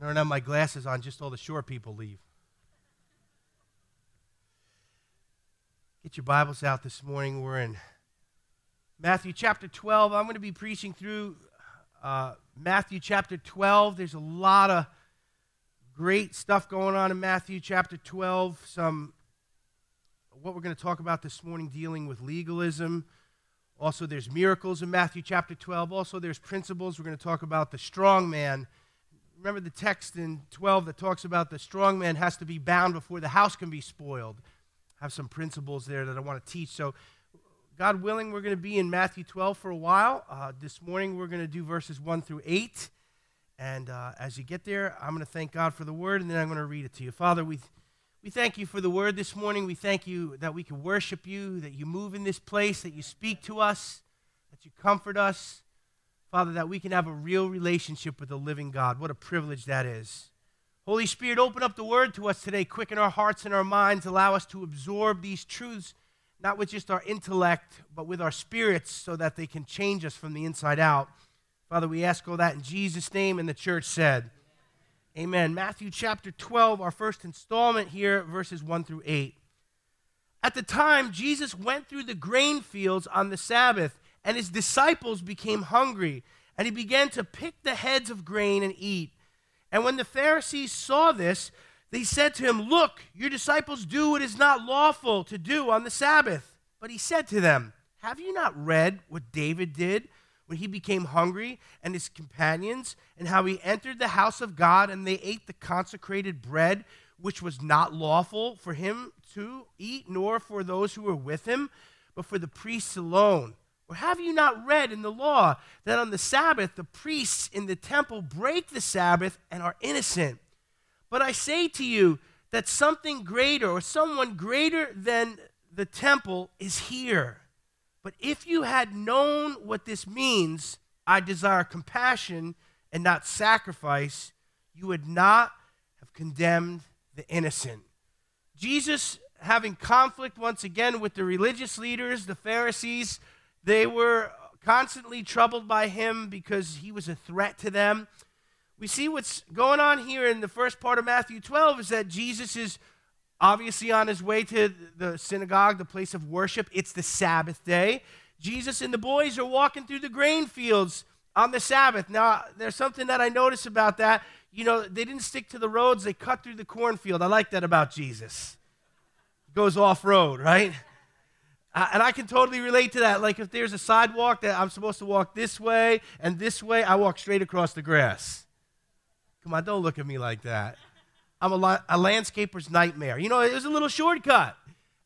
I don't have my glasses on, just all the shore people leave. Get your Bibles out this morning. We're in Matthew chapter 12. I'm going to be preaching through uh, Matthew chapter 12. There's a lot of great stuff going on in Matthew chapter 12. Some, what we're going to talk about this morning, dealing with legalism. Also, there's miracles in Matthew chapter 12. Also, there's principles. We're going to talk about the strong man remember the text in 12 that talks about the strong man has to be bound before the house can be spoiled. I have some principles there that I want to teach. So, God willing, we're going to be in Matthew 12 for a while. Uh, this morning, we're going to do verses 1 through 8. And uh, as you get there, I'm going to thank God for the word, and then I'm going to read it to you. Father, we, we thank you for the word this morning. We thank you that we can worship you, that you move in this place, that you speak to us, that you comfort us. Father, that we can have a real relationship with the living God. What a privilege that is. Holy Spirit, open up the word to us today. Quicken our hearts and our minds. Allow us to absorb these truths, not with just our intellect, but with our spirits, so that they can change us from the inside out. Father, we ask all that in Jesus' name, and the church said, Amen. Matthew chapter 12, our first installment here, verses 1 through 8. At the time, Jesus went through the grain fields on the Sabbath and his disciples became hungry, and he began to pick the heads of grain and eat. And when the Pharisees saw this, they said to him, Look, your disciples do what is not lawful to do on the Sabbath. But he said to them, Have you not read what David did when he became hungry and his companions, and how he entered the house of God and they ate the consecrated bread, which was not lawful for him to eat, nor for those who were with him, but for the priests alone? Or have you not read in the law that on the Sabbath the priests in the temple break the Sabbath and are innocent? But I say to you that something greater or someone greater than the temple is here. But if you had known what this means, I desire compassion and not sacrifice, you would not have condemned the innocent. Jesus, having conflict once again with the religious leaders, the Pharisees, they were constantly troubled by him because he was a threat to them. We see what's going on here in the first part of Matthew 12 is that Jesus is obviously on his way to the synagogue, the place of worship. It's the Sabbath day. Jesus and the boys are walking through the grain fields on the Sabbath. Now, there's something that I notice about that. You know, they didn't stick to the roads, they cut through the cornfield. I like that about Jesus. Goes off road, right? Uh, and I can totally relate to that. Like if there's a sidewalk that I'm supposed to walk this way and this way, I walk straight across the grass. Come on, don't look at me like that. I'm a, la- a landscaper's nightmare. You know, it was a little shortcut.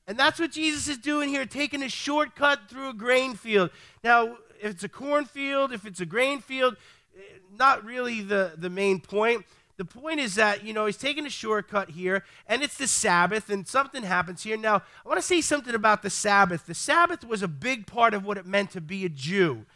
And that's what Jesus is doing here, taking a shortcut through a grain field. Now, if it's a cornfield, if it's a grain field, eh, not really the, the main point. The point is that, you know, he's taking a shortcut here, and it's the Sabbath, and something happens here. Now, I want to say something about the Sabbath. The Sabbath was a big part of what it meant to be a Jew.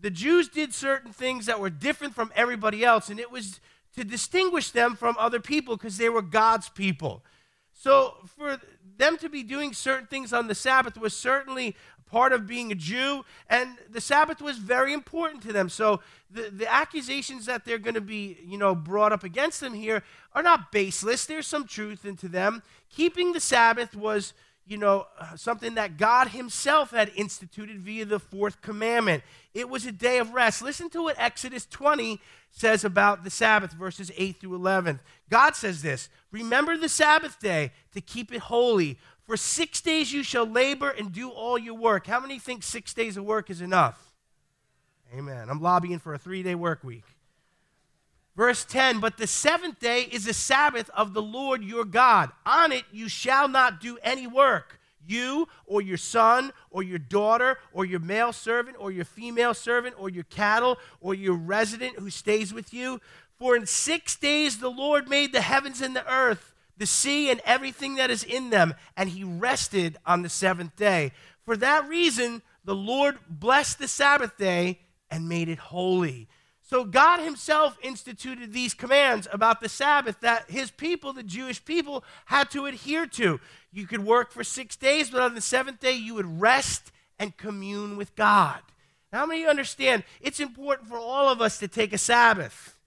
The Jews did certain things that were different from everybody else, and it was to distinguish them from other people because they were God's people. So, for them to be doing certain things on the Sabbath was certainly part of being a Jew, and the Sabbath was very important to them. So the, the accusations that they're going to be, you know, brought up against them here are not baseless. There's some truth into them. Keeping the Sabbath was, you know, something that God Himself had instituted via the fourth commandment. It was a day of rest. Listen to what Exodus 20 says about the Sabbath, verses 8 through 11. God says this Remember the Sabbath day to keep it holy. For six days you shall labor and do all your work. How many think six days of work is enough? Amen. I'm lobbying for a three day work week. Verse 10 But the seventh day is the Sabbath of the Lord your God. On it you shall not do any work. You or your son or your daughter or your male servant or your female servant or your cattle or your resident who stays with you. For in six days the Lord made the heavens and the earth the sea and everything that is in them, and he rested on the seventh day. For that reason, the Lord blessed the Sabbath day and made it holy. So God himself instituted these commands about the Sabbath that his people, the Jewish people, had to adhere to. You could work for six days, but on the seventh day, you would rest and commune with God. Now, how many understand it's important for all of us to take a Sabbath?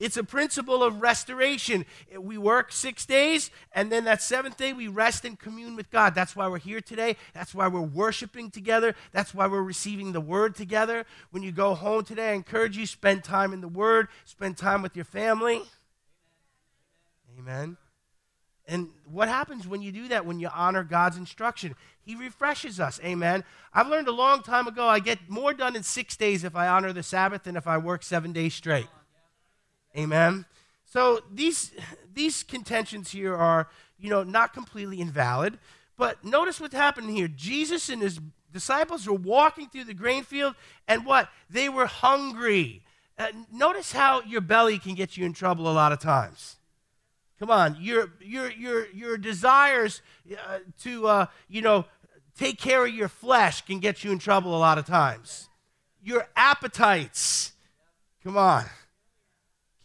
It's a principle of restoration. We work six days, and then that seventh day we rest and commune with God. That's why we're here today. That's why we're worshiping together. That's why we're receiving the word together. When you go home today, I encourage you spend time in the word, spend time with your family. Amen. And what happens when you do that, when you honor God's instruction? He refreshes us. Amen. I've learned a long time ago I get more done in six days if I honor the Sabbath than if I work seven days straight. Amen. So these these contentions here are, you know, not completely invalid. But notice what's happening here. Jesus and his disciples were walking through the grain field, and what? They were hungry. Uh, notice how your belly can get you in trouble a lot of times. Come on, your your your your desires uh, to uh, you know take care of your flesh can get you in trouble a lot of times. Your appetites, come on,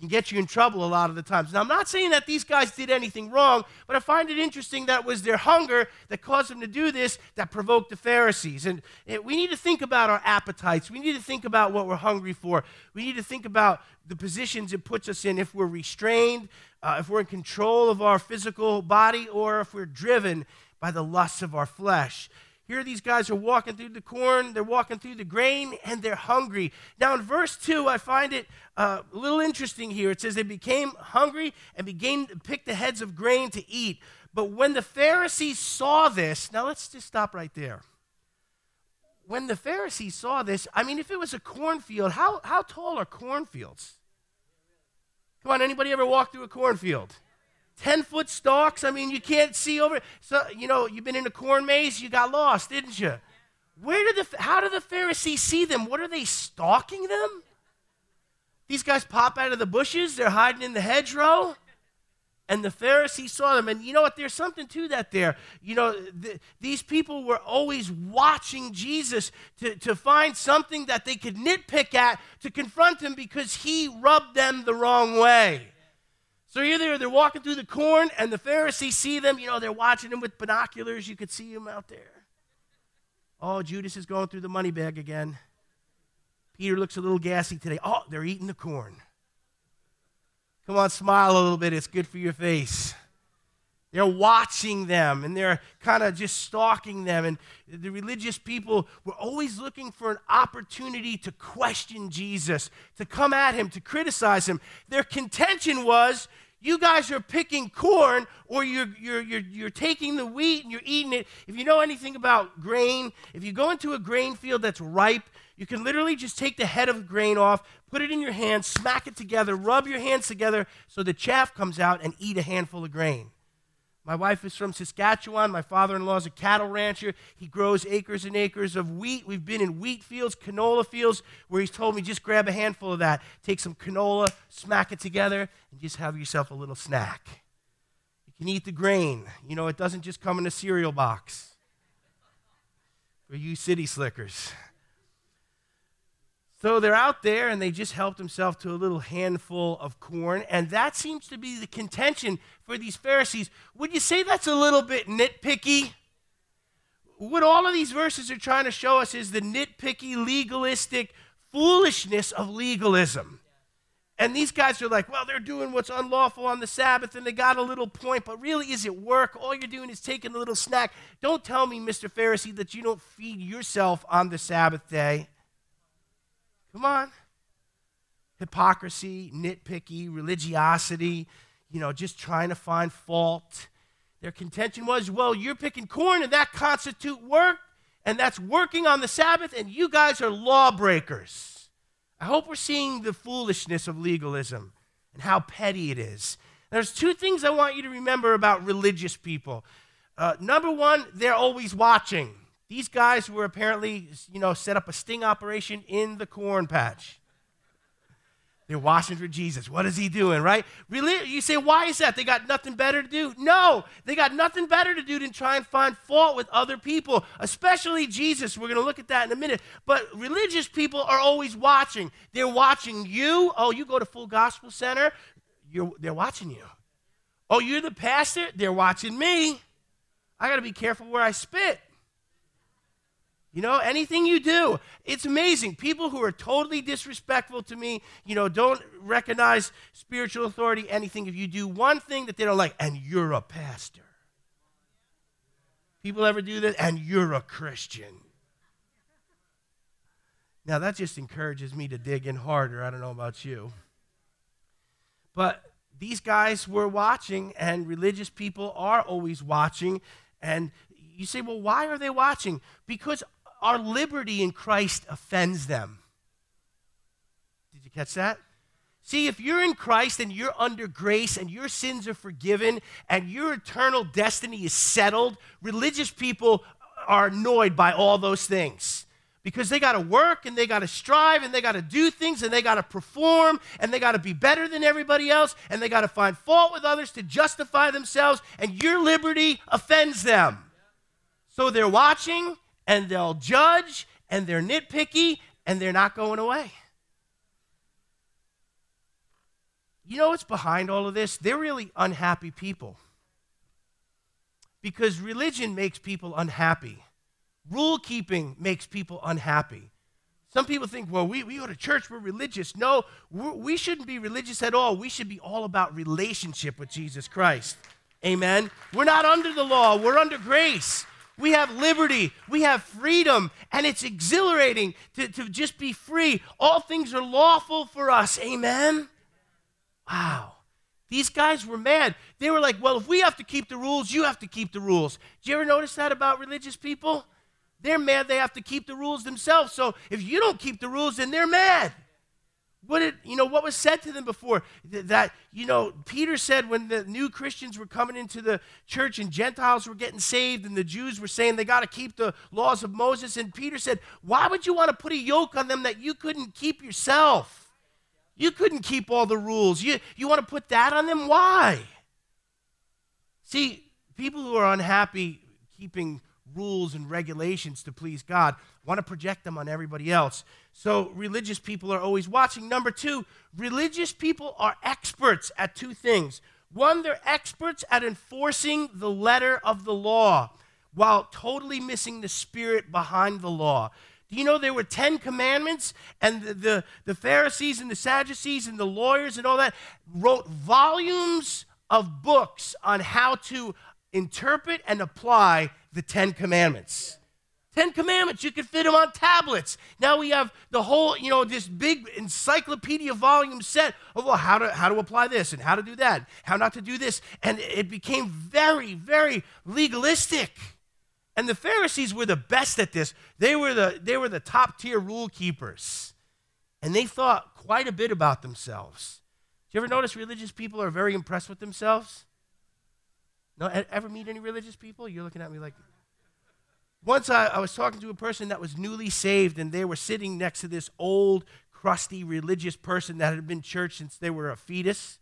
can get you in trouble a lot of the times. Now, I'm not saying that these guys did anything wrong, but I find it interesting that it was their hunger that caused them to do this that provoked the Pharisees. And we need to think about our appetites. We need to think about what we're hungry for. We need to think about the positions it puts us in if we're restrained, uh, if we're in control of our physical body, or if we're driven by the lusts of our flesh. Here, these guys are walking through the corn, they're walking through the grain, and they're hungry. Now, in verse 2, I find it uh, a little interesting here. It says, They became hungry and began to pick the heads of grain to eat. But when the Pharisees saw this, now let's just stop right there. When the Pharisees saw this, I mean, if it was a cornfield, how, how tall are cornfields? Come on, anybody ever walk through a cornfield? 10 foot stalks. I mean, you can't see over. So, you know, you've been in a corn maze, you got lost, didn't you? Where did the, how do the Pharisees see them? What are they stalking them? These guys pop out of the bushes, they're hiding in the hedgerow. And the Pharisees saw them. And you know what? There's something to that there. You know, th- these people were always watching Jesus to, to find something that they could nitpick at to confront him because he rubbed them the wrong way. So either they're walking through the corn and the Pharisees see them, you know, they're watching them with binoculars. You could see them out there. Oh, Judas is going through the money bag again. Peter looks a little gassy today. Oh, they're eating the corn. Come on, smile a little bit. It's good for your face. They're watching them and they're kind of just stalking them. And the religious people were always looking for an opportunity to question Jesus, to come at him, to criticize him. Their contention was you guys are picking corn or you're, you're, you're, you're taking the wheat and you're eating it. If you know anything about grain, if you go into a grain field that's ripe, you can literally just take the head of grain off, put it in your hand, smack it together, rub your hands together so the chaff comes out, and eat a handful of grain. My wife is from Saskatchewan. My father in law is a cattle rancher. He grows acres and acres of wheat. We've been in wheat fields, canola fields, where he's told me just grab a handful of that, take some canola, smack it together, and just have yourself a little snack. You can eat the grain. You know, it doesn't just come in a cereal box. For you city slickers. So they're out there and they just helped themselves to a little handful of corn. And that seems to be the contention for these Pharisees. Would you say that's a little bit nitpicky? What all of these verses are trying to show us is the nitpicky, legalistic foolishness of legalism. And these guys are like, well, they're doing what's unlawful on the Sabbath and they got a little point, but really, is it work? All you're doing is taking a little snack. Don't tell me, Mr. Pharisee, that you don't feed yourself on the Sabbath day. Come on. Hypocrisy, nitpicky, religiosity, you know, just trying to find fault. Their contention was, well, you're picking corn and that constitute work, and that's working on the Sabbath, and you guys are lawbreakers. I hope we're seeing the foolishness of legalism and how petty it is. There's two things I want you to remember about religious people. Uh, number one, they're always watching. These guys were apparently, you know, set up a sting operation in the corn patch. They're watching for Jesus. What is he doing, right? Really? You say, why is that? They got nothing better to do? No, they got nothing better to do than try and find fault with other people, especially Jesus. We're going to look at that in a minute. But religious people are always watching. They're watching you. Oh, you go to Full Gospel Center, you're, they're watching you. Oh, you're the pastor? They're watching me. I got to be careful where I spit. You know, anything you do, it's amazing. People who are totally disrespectful to me, you know, don't recognize spiritual authority, anything. If you do one thing that they don't like, and you're a pastor. People ever do that? And you're a Christian. Now, that just encourages me to dig in harder. I don't know about you. But these guys were watching, and religious people are always watching. And you say, well, why are they watching? Because our liberty in Christ offends them. Did you catch that? See, if you're in Christ and you're under grace and your sins are forgiven and your eternal destiny is settled, religious people are annoyed by all those things because they got to work and they got to strive and they got to do things and they got to perform and they got to be better than everybody else and they got to find fault with others to justify themselves and your liberty offends them. So they're watching and they'll judge and they're nitpicky and they're not going away. You know what's behind all of this? They're really unhappy people. Because religion makes people unhappy. Rule keeping makes people unhappy. Some people think, well, we, we go to church, we're religious. No, we're, we shouldn't be religious at all. We should be all about relationship with Jesus Christ. Amen. We're not under the law, we're under grace. We have liberty. We have freedom. And it's exhilarating to, to just be free. All things are lawful for us. Amen? Wow. These guys were mad. They were like, well, if we have to keep the rules, you have to keep the rules. Do you ever notice that about religious people? They're mad they have to keep the rules themselves. So if you don't keep the rules, then they're mad. What did, you know, what was said to them before? That, you know, Peter said when the new Christians were coming into the church and Gentiles were getting saved and the Jews were saying they got to keep the laws of Moses. And Peter said, Why would you want to put a yoke on them that you couldn't keep yourself? You couldn't keep all the rules. You, you want to put that on them? Why? See, people who are unhappy keeping rules and regulations to please God, want to project them on everybody else. So religious people are always watching. Number two, religious people are experts at two things. One, they're experts at enforcing the letter of the law while totally missing the spirit behind the law. Do you know there were 10 commandments, and the, the, the Pharisees and the Sadducees and the lawyers and all that wrote volumes of books on how to interpret and apply the Ten Commandments. Ten Commandments, you could fit them on tablets. Now we have the whole, you know, this big encyclopedia volume set of well, how to how to apply this and how to do that, how not to do this, and it became very, very legalistic. And the Pharisees were the best at this. They were the they were the top tier rule keepers, and they thought quite a bit about themselves. Do you ever notice religious people are very impressed with themselves? No, ever meet any religious people? You're looking at me like. Once I, I was talking to a person that was newly saved, and they were sitting next to this old, crusty religious person that had been church since they were a fetus.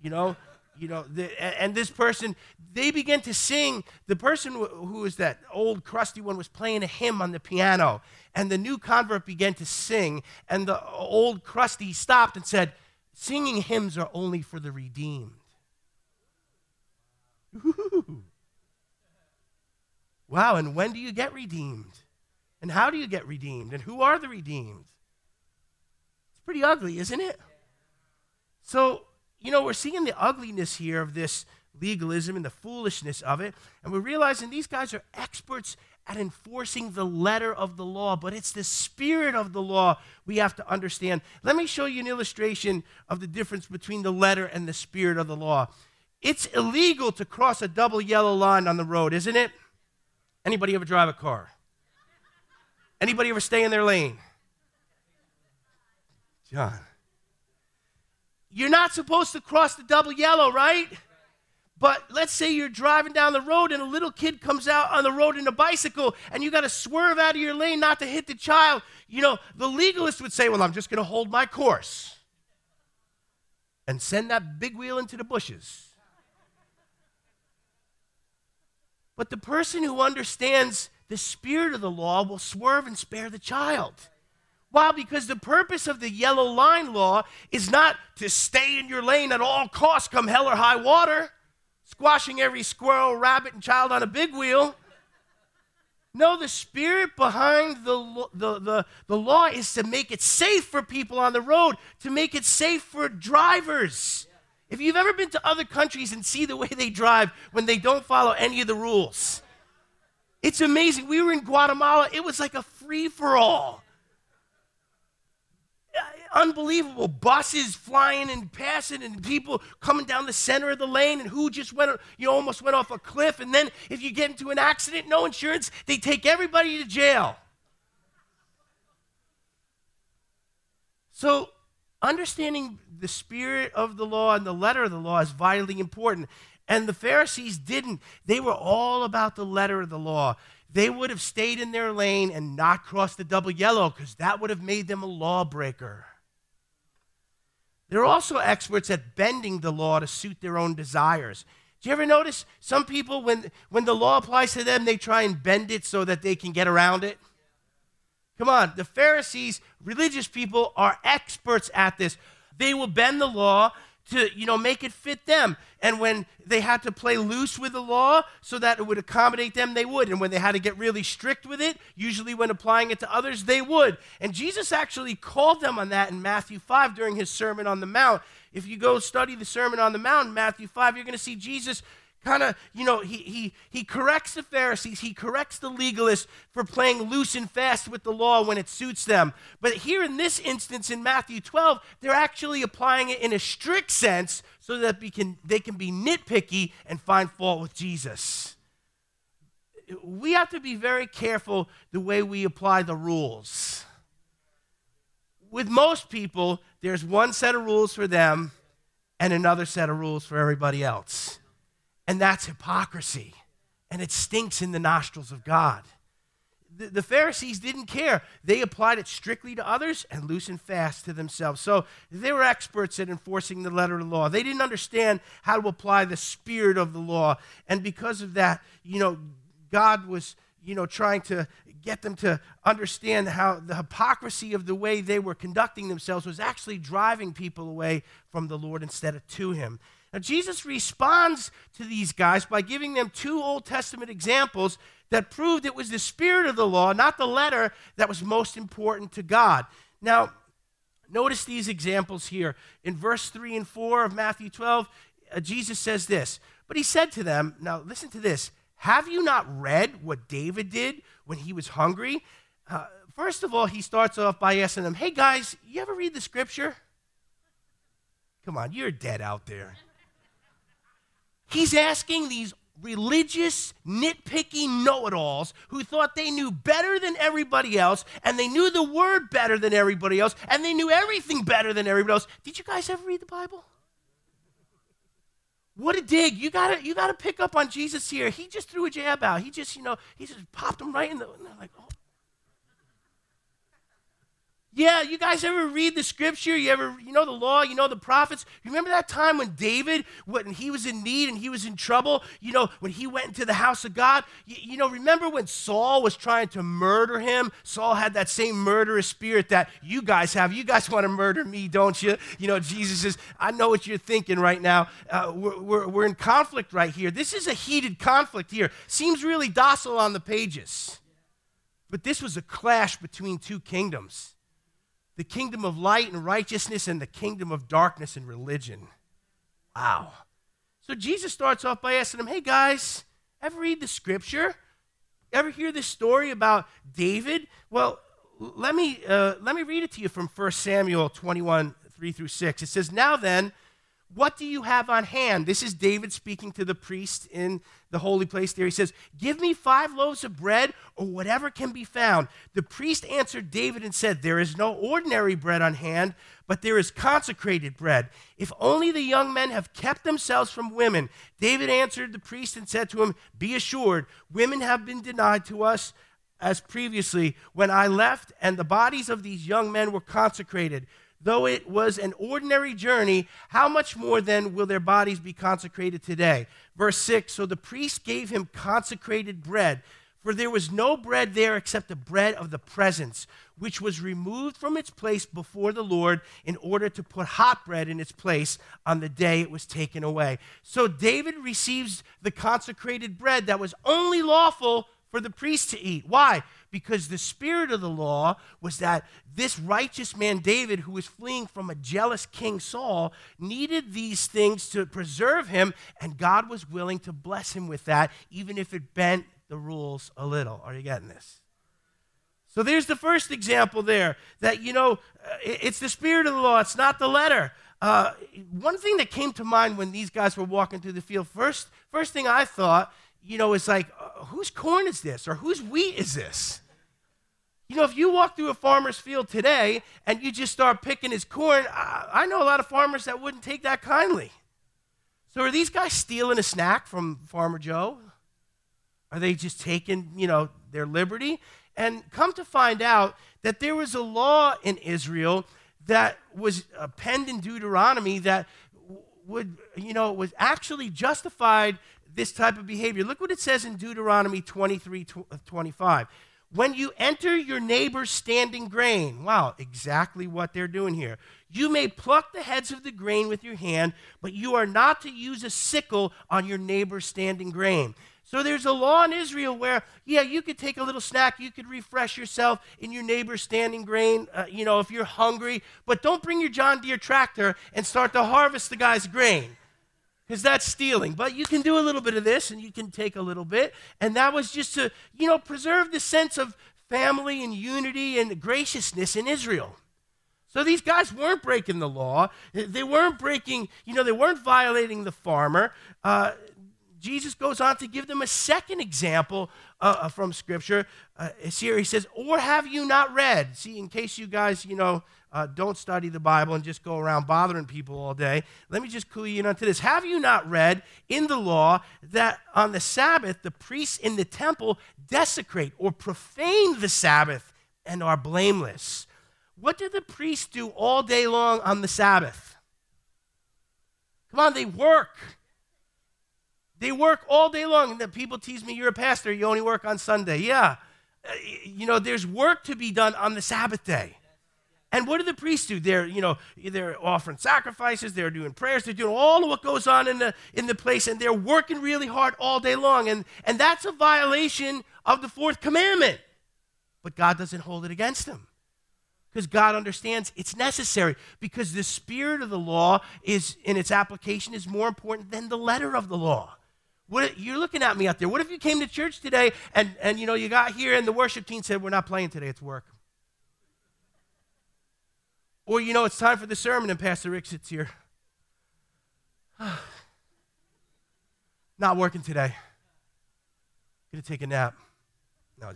You know, you know, the, and this person, they began to sing. The person who was that old, crusty one was playing a hymn on the piano, and the new convert began to sing, and the old, crusty stopped and said, Singing hymns are only for the redeemed. Ooh. Wow, and when do you get redeemed? And how do you get redeemed? And who are the redeemed? It's pretty ugly, isn't it? So, you know, we're seeing the ugliness here of this legalism and the foolishness of it. And we're realizing these guys are experts at enforcing the letter of the law, but it's the spirit of the law we have to understand. Let me show you an illustration of the difference between the letter and the spirit of the law. It's illegal to cross a double yellow line on the road, isn't it? Anybody ever drive a car? Anybody ever stay in their lane? John. You're not supposed to cross the double yellow, right? But let's say you're driving down the road and a little kid comes out on the road in a bicycle and you got to swerve out of your lane not to hit the child. You know, the legalist would say, Well, I'm just going to hold my course and send that big wheel into the bushes. But the person who understands the spirit of the law will swerve and spare the child. Why? Because the purpose of the yellow line law is not to stay in your lane at all costs, come hell or high water, squashing every squirrel, rabbit, and child on a big wheel. No, the spirit behind the, the, the, the law is to make it safe for people on the road, to make it safe for drivers. If you've ever been to other countries and see the way they drive when they don't follow any of the rules, it's amazing. We were in Guatemala, it was like a free for all unbelievable. Buses flying and passing and people coming down the center of the lane and who just went you almost went off a cliff. And then if you get into an accident no insurance they take everybody to jail. So understanding the spirit of the law and the letter of the law is vitally important and the pharisees didn't they were all about the letter of the law they would have stayed in their lane and not crossed the double yellow because that would have made them a lawbreaker they're also experts at bending the law to suit their own desires. Do you ever notice some people, when, when the law applies to them, they try and bend it so that they can get around it? Come on, the Pharisees, religious people, are experts at this. They will bend the law to you know make it fit them. And when they had to play loose with the law so that it would accommodate them they would. And when they had to get really strict with it usually when applying it to others they would. And jesus actually called them on that in matthew 5 during his sermon on the mount. If you go study the sermon on the mount matthew 5 you're going to see jesus kind of, you know, he, he, he corrects the Pharisees, he corrects the legalists for playing loose and fast with the law when it suits them. But here in this instance in Matthew 12, they're actually applying it in a strict sense so that we can, they can be nitpicky and find fault with Jesus. We have to be very careful the way we apply the rules. With most people, there's one set of rules for them and another set of rules for everybody else. And that's hypocrisy. And it stinks in the nostrils of God. The, the, Pharisees didn't care. They applied it strictly to others and loose and fast to themselves. So they were experts at enforcing the letter of the law. They didn't understand how to apply the spirit of the law. And because of that, you know, God was, you know, trying to get them to understand how the hypocrisy of the way they were conducting themselves was actually driving people away from the Lord instead of to Him. Now, Jesus responds to these guys by giving them two Old Testament examples that proved it was the spirit of the law, not the letter, that was most important to God. Now, notice these examples here. In verse 3 and 4 of Matthew 12, uh, Jesus says this But he said to them, Now listen to this. Have you not read what David did when he was hungry? Uh, first of all, he starts off by asking them, Hey guys, you ever read the scripture? Come on, you're dead out there. He's asking these religious, nitpicky know it alls who thought they knew better than everybody else, and they knew the word better than everybody else, and they knew everything better than everybody else. Did you guys ever read the Bible? What a dig. You gotta you gotta pick up on Jesus here. He just threw a jab out. He just, you know, he just popped him right in the like, oh, yeah, you guys ever read the scripture? You ever, you know the law, you know the prophets? You remember that time when David, when he was in need and he was in trouble, you know, when he went into the house of God? You, you know, remember when Saul was trying to murder him? Saul had that same murderous spirit that you guys have. You guys want to murder me, don't you? You know, Jesus says, I know what you're thinking right now. Uh, we're, we're, we're in conflict right here. This is a heated conflict here. Seems really docile on the pages. But this was a clash between two kingdoms the kingdom of light and righteousness and the kingdom of darkness and religion. Wow. So Jesus starts off by asking them, hey guys, ever read the scripture? Ever hear this story about David? Well, let me, uh, let me read it to you from 1 Samuel 21, 3 through 6. It says, Now then, what do you have on hand? This is David speaking to the priest in the holy place there. He says, Give me five loaves of bread or whatever can be found. The priest answered David and said, There is no ordinary bread on hand, but there is consecrated bread. If only the young men have kept themselves from women. David answered the priest and said to him, Be assured, women have been denied to us as previously when I left, and the bodies of these young men were consecrated though it was an ordinary journey, how much more then will their bodies be consecrated today? Verse 6 So the priest gave him consecrated bread, for there was no bread there except the bread of the presence, which was removed from its place before the Lord in order to put hot bread in its place on the day it was taken away. So David receives the consecrated bread that was only lawful for the priest to eat. Why? Because the spirit of the law was that this righteous man, David, who was fleeing from a jealous King Saul, needed these things to preserve him, and God was willing to bless him with that, even if it bent the rules a little. Are you getting this? So there's the first example there that, you know, uh, it's the spirit of the law, it's not the letter. Uh, one thing that came to mind when these guys were walking through the field, first, first thing I thought, you know, it's like, uh, whose corn is this or whose wheat is this? You know, if you walk through a farmer's field today and you just start picking his corn, I, I know a lot of farmers that wouldn't take that kindly. So are these guys stealing a snack from Farmer Joe? Are they just taking, you know, their liberty? And come to find out that there was a law in Israel that was penned in Deuteronomy that would, you know, was actually justified this type of behavior. Look what it says in Deuteronomy 23 uh, 25. When you enter your neighbor's standing grain, wow, exactly what they're doing here. You may pluck the heads of the grain with your hand, but you are not to use a sickle on your neighbor's standing grain. So there's a law in Israel where, yeah, you could take a little snack, you could refresh yourself in your neighbor's standing grain, uh, you know, if you're hungry, but don't bring your John Deere tractor and start to harvest the guy's grain because that's stealing. But you can do a little bit of this and you can take a little bit. And that was just to, you know, preserve the sense of family and unity and graciousness in Israel. So these guys weren't breaking the law. They weren't breaking, you know, they weren't violating the farmer. Uh, Jesus goes on to give them a second example uh, uh from Scripture. Uh, here he says, Or have you not read? See, in case you guys, you know, uh, don't study the Bible and just go around bothering people all day, let me just clue you in onto this. Have you not read in the law that on the Sabbath the priests in the temple desecrate or profane the Sabbath and are blameless? What do the priests do all day long on the Sabbath? Come on, they work. They work all day long. And the people tease me, you're a pastor, you only work on Sunday. Yeah. Uh, you know, there's work to be done on the Sabbath day. And what do the priests do? They're, you know, they're offering sacrifices, they're doing prayers, they're doing all of what goes on in the in the place, and they're working really hard all day long. And, and that's a violation of the fourth commandment. But God doesn't hold it against them. Because God understands it's necessary. Because the spirit of the law is in its application is more important than the letter of the law. What, you're looking at me out there. What if you came to church today and, and you know you got here and the worship team said, We're not playing today, it's work. Or you know, it's time for the sermon and Pastor Rick sits here. not working today. Gonna take a nap. No.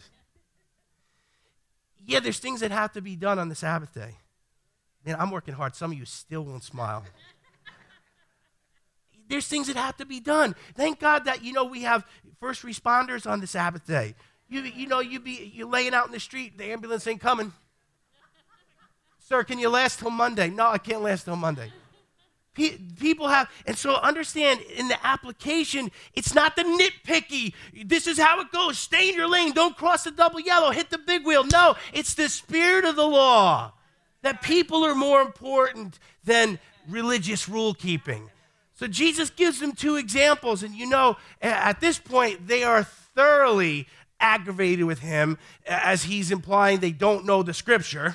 Yeah, there's things that have to be done on the Sabbath day. Man, I'm working hard. Some of you still won't smile there's things that have to be done. Thank God that, you know, we have first responders on the Sabbath day. You, you know, you be you laying out in the street, the ambulance ain't coming. Sir, can you last till Monday? No, I can't last till Monday. People have, and so understand in the application, it's not the nitpicky. This is how it goes. Stay in your lane. Don't cross the double yellow. Hit the big wheel. No, it's the spirit of the law that people are more important than religious rule keeping. So Jesus gives them two examples, and you know, at this point, they are thoroughly aggravated with him as he's implying they don't know the scripture.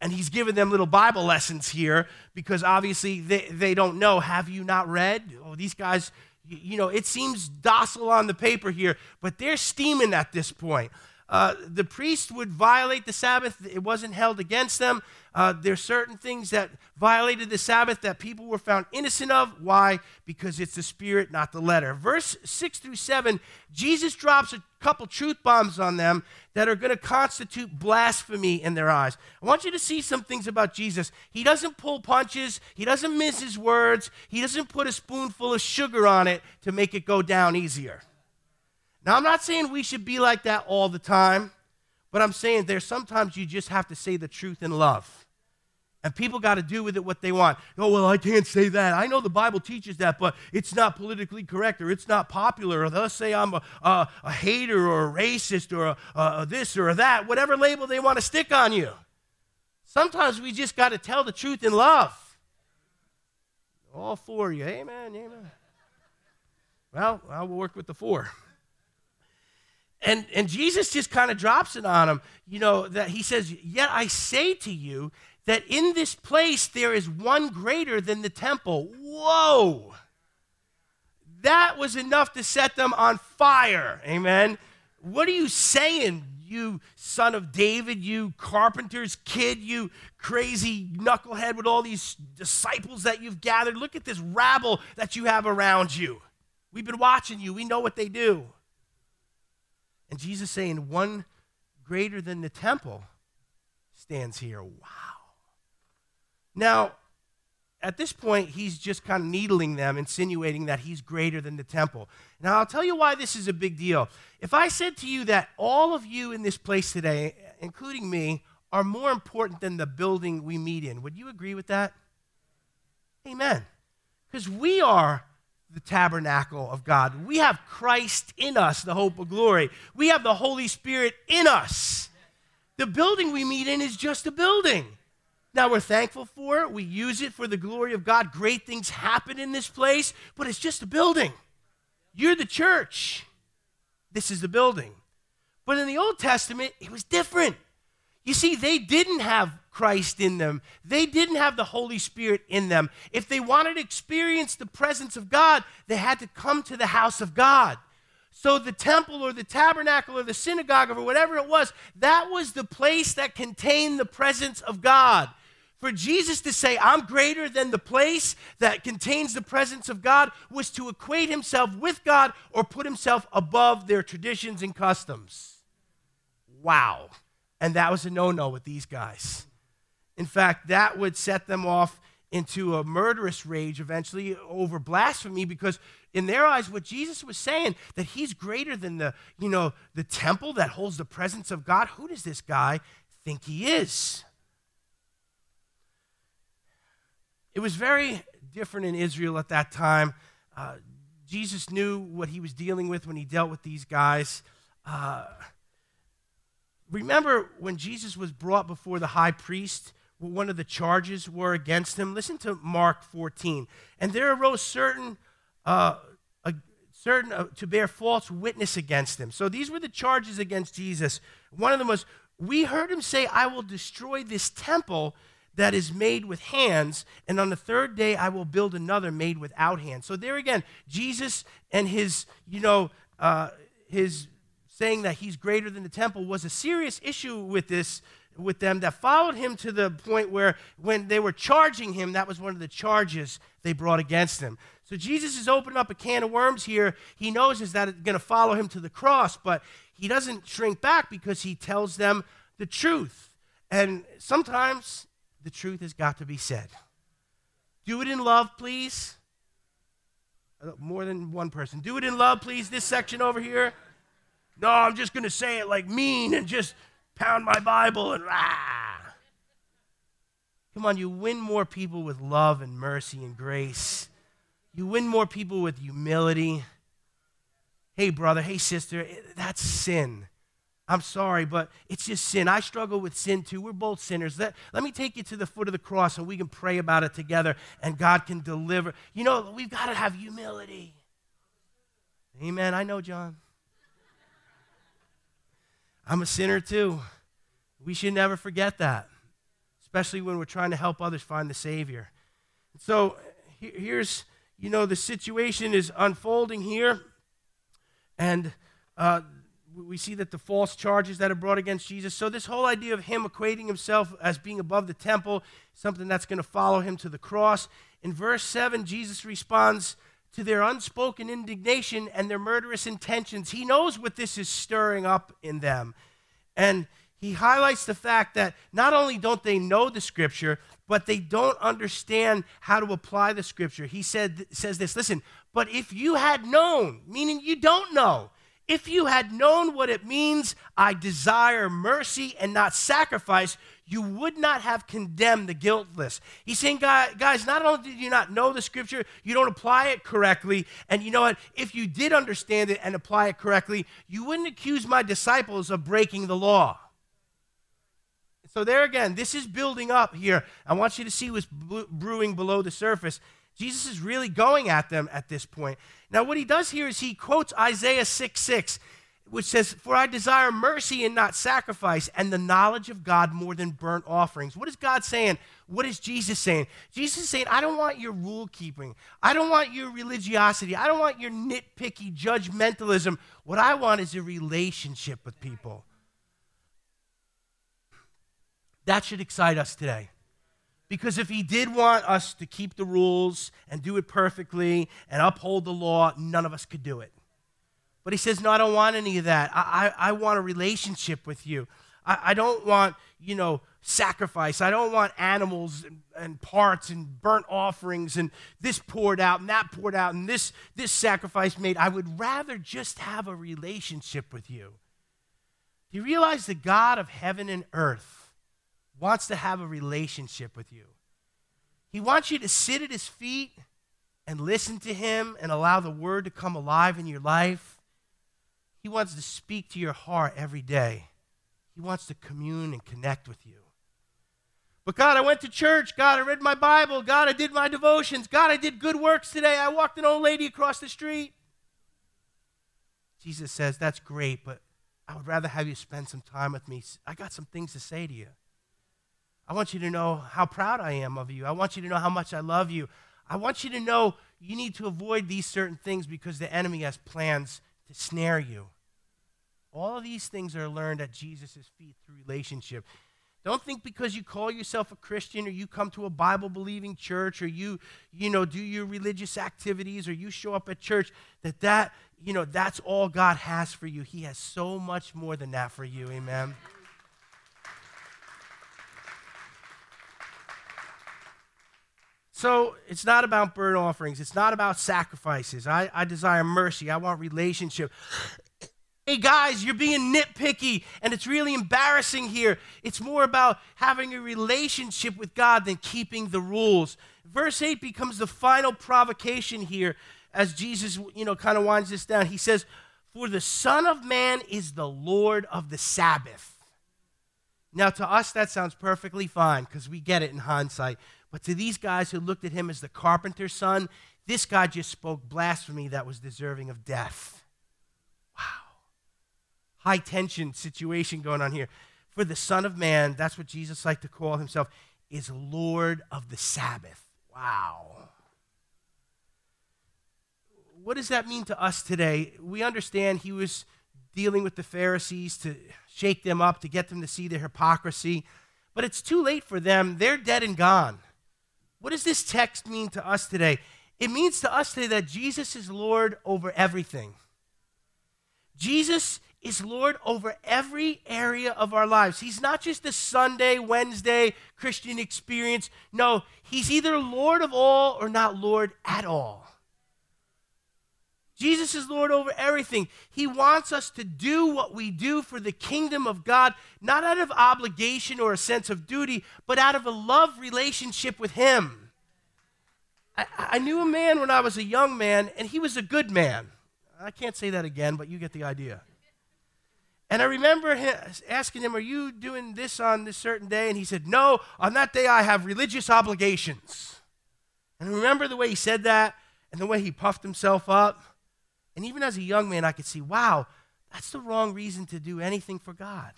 And he's giving them little Bible lessons here because obviously they, they don't know. Have you not read? Oh, these guys, you know, it seems docile on the paper here, but they're steaming at this point. Uh, the priest would violate the Sabbath, it wasn't held against them. Uh, there's certain things that violated the Sabbath that people were found innocent of. Why? Because it's the spirit, not the letter. Verse 6 through 7, Jesus drops a couple truth bombs on them that are going to constitute blasphemy in their eyes. I want you to see some things about Jesus. He doesn't pull punches, he doesn't miss his words, he doesn't put a spoonful of sugar on it to make it go down easier. Now, I'm not saying we should be like that all the time, but I'm saying there's sometimes you just have to say the truth in love. And people got to do with it what they want. Oh, well, I can't say that. I know the Bible teaches that, but it's not politically correct or it's not popular, or they'll say I'm a, a, a hater or a racist or a, this or that, whatever label they want to stick on you. Sometimes we just got to tell the truth in love. All for you. Amen. Amen. Well, I will work with the four. And, and Jesus just kind of drops it on him, you know, that he says, Yet I say to you that in this place there is one greater than the temple. Whoa! That was enough to set them on fire. Amen. What are you saying, you son of David, you carpenter's kid, you crazy knucklehead with all these disciples that you've gathered? Look at this rabble that you have around you. We've been watching you, we know what they do. And Jesus saying, one greater than the temple stands here. Wow. Now, at this point, he's just kind of needling them, insinuating that he's greater than the temple. Now, I'll tell you why this is a big deal. If I said to you that all of you in this place today, including me, are more important than the building we meet in, would you agree with that? Amen. Because we are the tabernacle of God. We have Christ in us, the hope of glory. We have the Holy Spirit in us. The building we meet in is just a building. Now we're thankful for it. We use it for the glory of God. Great things happen in this place, but it's just a building. You're the church. This is the building. But in the Old Testament, it was different. You see, they didn't have Christ in them, they didn't have the Holy Spirit in them. If they wanted to experience the presence of God, they had to come to the house of God. So the temple or the tabernacle or the synagogue or whatever it was, that was the place that contained the presence of God. For Jesus to say, I'm greater than the place that contains the presence of God, was to equate himself with God or put himself above their traditions and customs. Wow. And that was a no no with these guys. In fact, that would set them off into a murderous rage eventually over blasphemy because in their eyes what jesus was saying that he's greater than the you know the temple that holds the presence of god who does this guy think he is It was very different in Israel at that time. Uh, Jesus knew what he was dealing with when he dealt with these guys. Uh, remember when Jesus was brought before the high priest, one of the charges were against him? Listen to Mark 14. And there arose certain, uh, a, certain uh, to bear false witness against him. So these were the charges against Jesus. One of them was, We heard him say, I will destroy this temple that is made with hands, and on the third day I will build another made without hands. So there again, Jesus and his, you know, uh, his saying that he's greater than the temple was a serious issue with this with them that followed him to the point where when they were charging him that was one of the charges they brought against him so jesus is opening up a can of worms here he knows is that it's going to follow him to the cross but he doesn't shrink back because he tells them the truth and sometimes the truth has got to be said. Do it in love, please. Uh, more than one person. Do it in love, please. This section over here. No, I'm just going to say it like mean and just pound my Bible and rah. Come on, you win more people with love and mercy and grace. You win more people with humility. Hey, brother, hey, sister, eh, that's sin. I'm sorry, but it's just sin. I struggle with sin too. We're both sinners. Let, let me take you to the foot of the cross and we can pray about it together and God can deliver. You know, we've got to have humility. Amen. I know, John. I'm a sinner too. We should never forget that, especially when we're trying to help others find the Savior. So here's, you know, the situation is unfolding here. And uh, we see that the false charges that are brought against Jesus. So, this whole idea of him equating himself as being above the temple, something that's going to follow him to the cross. In verse 7, Jesus responds to their unspoken indignation and their murderous intentions. He knows what this is stirring up in them. And he highlights the fact that not only don't they know the scripture, but they don't understand how to apply the scripture. He said, says this listen, but if you had known, meaning you don't know, if you had known what it means, I desire mercy and not sacrifice, you would not have condemned the guiltless. He's saying, guys, not only did you not know the scripture, you don't apply it correctly. And you know what? If you did understand it and apply it correctly, you wouldn't accuse my disciples of breaking the law. So, there again, this is building up here. I want you to see what's brewing below the surface. Jesus is really going at them at this point. Now, what he does here is he quotes Isaiah 6 6. Which says, For I desire mercy and not sacrifice, and the knowledge of God more than burnt offerings. What is God saying? What is Jesus saying? Jesus is saying, I don't want your rule keeping. I don't want your religiosity. I don't want your nitpicky judgmentalism. What I want is a relationship with people. That should excite us today. Because if he did want us to keep the rules and do it perfectly and uphold the law, none of us could do it. But he says, No, I don't want any of that. I, I, I want a relationship with you. I, I, don't want, you know, sacrifice. I don't want animals and, and parts and burnt offerings and this poured out and that poured out and this, this sacrifice made. I would rather just have a relationship with you. Do you realize the God of heaven and earth wants to have a relationship with you? He wants you to sit at his feet and listen to him and allow the word to come alive in your life. He wants to speak to your heart every day. He wants to commune and connect with you. But God, I went to church. God, I read my Bible. God, I did my devotions. God, I did good works today. I walked an old lady across the street. Jesus says, That's great, but I would rather have you spend some time with me. I got some things to say to you. I want you to know how proud I am of you. I want you to know how much I love you. I want you to know you need to avoid these certain things because the enemy has plans to snare you. All of these things are learned at Jesus' feet through relationship. Don't think because you call yourself a Christian or you come to a Bible believing church or you, you know, do your religious activities or you show up at church that that, you know, that's all God has for you. He has so much more than that for you. Amen. So it's not about burnt offerings. It's not about sacrifices. I, I desire mercy. I want relationship. Hey guys, you're being nitpicky and it's really embarrassing here. It's more about having a relationship with God than keeping the rules. Verse 8 becomes the final provocation here as Jesus, you know, kind of winds this down. He says, "For the Son of man is the Lord of the Sabbath." Now to us that sounds perfectly fine because we get it in hindsight. But to these guys who looked at him as the carpenter's son, this guy just spoke blasphemy that was deserving of death. Wow. High tension situation going on here. For the Son of Man, that's what Jesus liked to call himself, is Lord of the Sabbath. Wow. What does that mean to us today? We understand he was dealing with the Pharisees to shake them up, to get them to see their hypocrisy. But it's too late for them. They're dead and gone. What does this text mean to us today? It means to us today that Jesus is Lord over everything. Jesus is Lord over every area of our lives. He's not just a Sunday, Wednesday Christian experience. No, He's either Lord of all or not Lord at all. Jesus is Lord over everything. He wants us to do what we do for the kingdom of God, not out of obligation or a sense of duty, but out of a love relationship with Him. I, I, knew a man when I was a young man, and he was a good man. I can't say that again, but you get the idea. And I remember him, asking him, Are you doing this on this certain day? And he said, No, on that day I have religious obligations. And remember the way he said that and the way he puffed himself up? And even as a young man, I could see, wow, that's the wrong reason to do anything for God.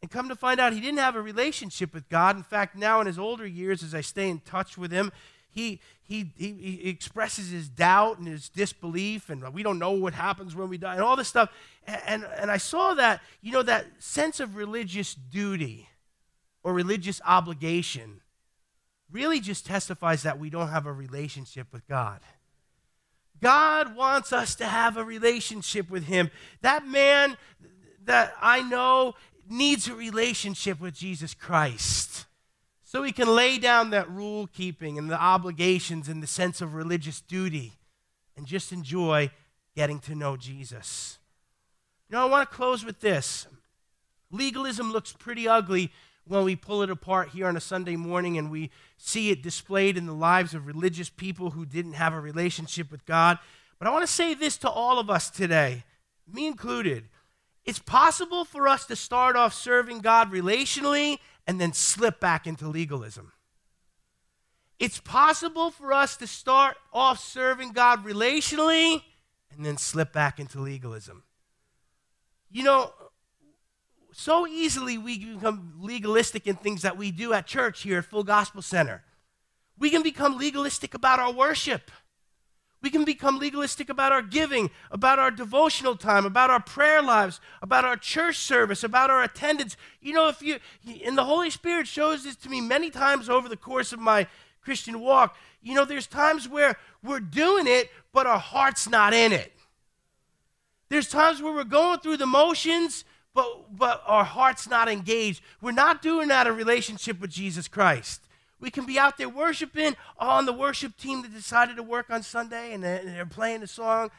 And come to find out, he didn't have a relationship with God. In fact, now in his older years, as I stay in touch with him, he, he, he, he, expresses his doubt and his disbelief, and we don't know what happens when we die, and all this stuff. And, and, and I saw that, you know, that sense of religious duty or religious obligation really just testifies that we don't have a relationship with God. God wants us to have a relationship with Him. That man that I know needs a relationship with Jesus Christ so he can lay down that rule keeping and the obligations and the sense of religious duty and just enjoy getting to know Jesus. You know, I want to close with this. Legalism looks pretty ugly when we pull it apart here on a Sunday morning and we see it displayed in the lives of religious people who didn't have a relationship with God. But I want to say this to all of us today, me included. It's possible for us to start off serving God relationally and then slip back into legalism. It's possible for us to start off serving God relationally and then slip back into legalism. You know, so easily we become legalistic in things that we do at church here at Full Gospel Center. We can become legalistic about our worship. We can become legalistic about our giving, about our devotional time, about our prayer lives, about our church service, about our attendance. You know, if you, and the Holy Spirit shows this to me many times over the course of my Christian walk. You know, there's times where we're doing it, but our heart's not in it. There's times where we're going through the motions, but, but our heart's not engaged. We're not doing that in relationship with Jesus Christ. We can be out there worshiping on the worship team that decided to work on Sunday and they're playing the song.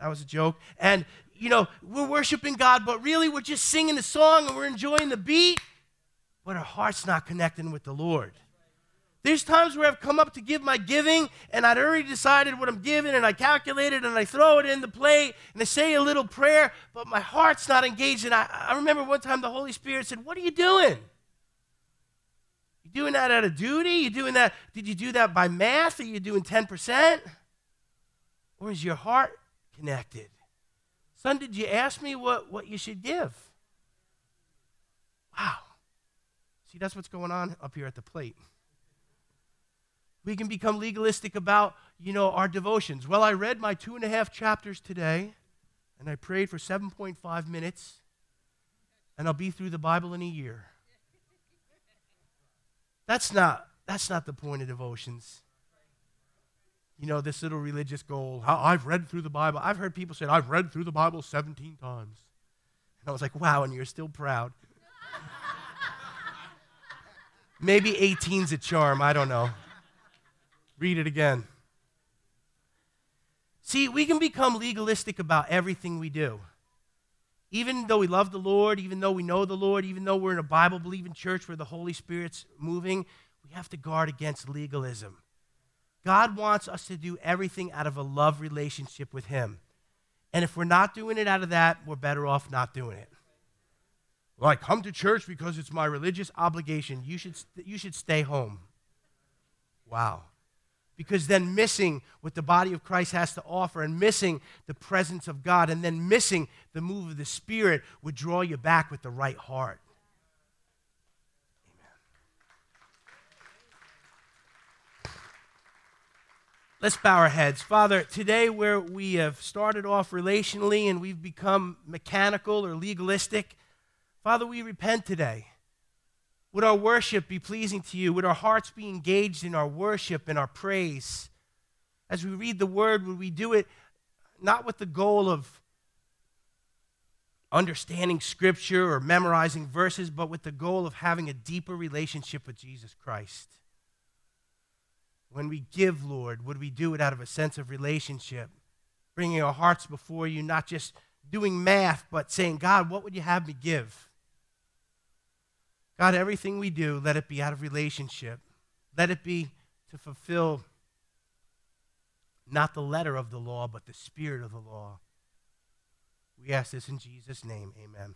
That was a joke. And, you know, we're worshiping God, but really we're just singing the song and we're enjoying the beat, but our heart's not connecting with the Lord. There's times where I've come up to give my giving and I'd already decided what I'm giving and I calculate it and I throw it in the plate and I say a little prayer, but my heart's not engaged. And I, I remember one time the Holy Spirit said, What are you doing? You doing that out of duty? You doing that? Did you do that by math? Are you doing 10%? Or is your heart connected? Son, did you ask me what, what you should give? Wow. See, that's what's going on up here at the plate. We can become legalistic about, you know, our devotions. Well, I read my two and a half chapters today, and I prayed for 7.5 minutes, and I'll be through the Bible in a year. That's not, that's not the point of devotions. You know, this little religious goal. I've read through the Bible. I've heard people say, I've read through the Bible 17 times. And I was like, wow, and you're still proud. Maybe 18's a charm. I don't know. Read it again. See, we can become legalistic about everything we do even though we love the Lord, even though we know the Lord, even though we're in a Bible believing church where the Holy Spirit's moving, we have to guard against legalism. God wants us to do everything out of a love relationship with Him. And if we're not doing it out of that, we're better off not doing it. Like, come to church because it's my religious obligation. You should, you should stay home. Wow because then missing what the body of Christ has to offer and missing the presence of God and then missing the move of the Spirit would draw you back with the right heart. Amen. Let's bow our heads. Father, today where we have started off relationally and we've become mechanical or legalistic, Father, we repent today. Would our worship be pleasing to you? Would our hearts be engaged in our worship and our praise? As we read the word, would we do it not with the goal of understanding scripture or memorizing verses, but with the goal of having a deeper relationship with Jesus Christ? When we give, Lord, would we do it out of a sense of relationship, bringing our hearts before you, not just doing math, but saying, God, what would you have me give? God, everything we do, let it be out of relationship. Let it be to fulfill not the letter of the law, but the spirit of the law. We ask this in Jesus' name. Amen.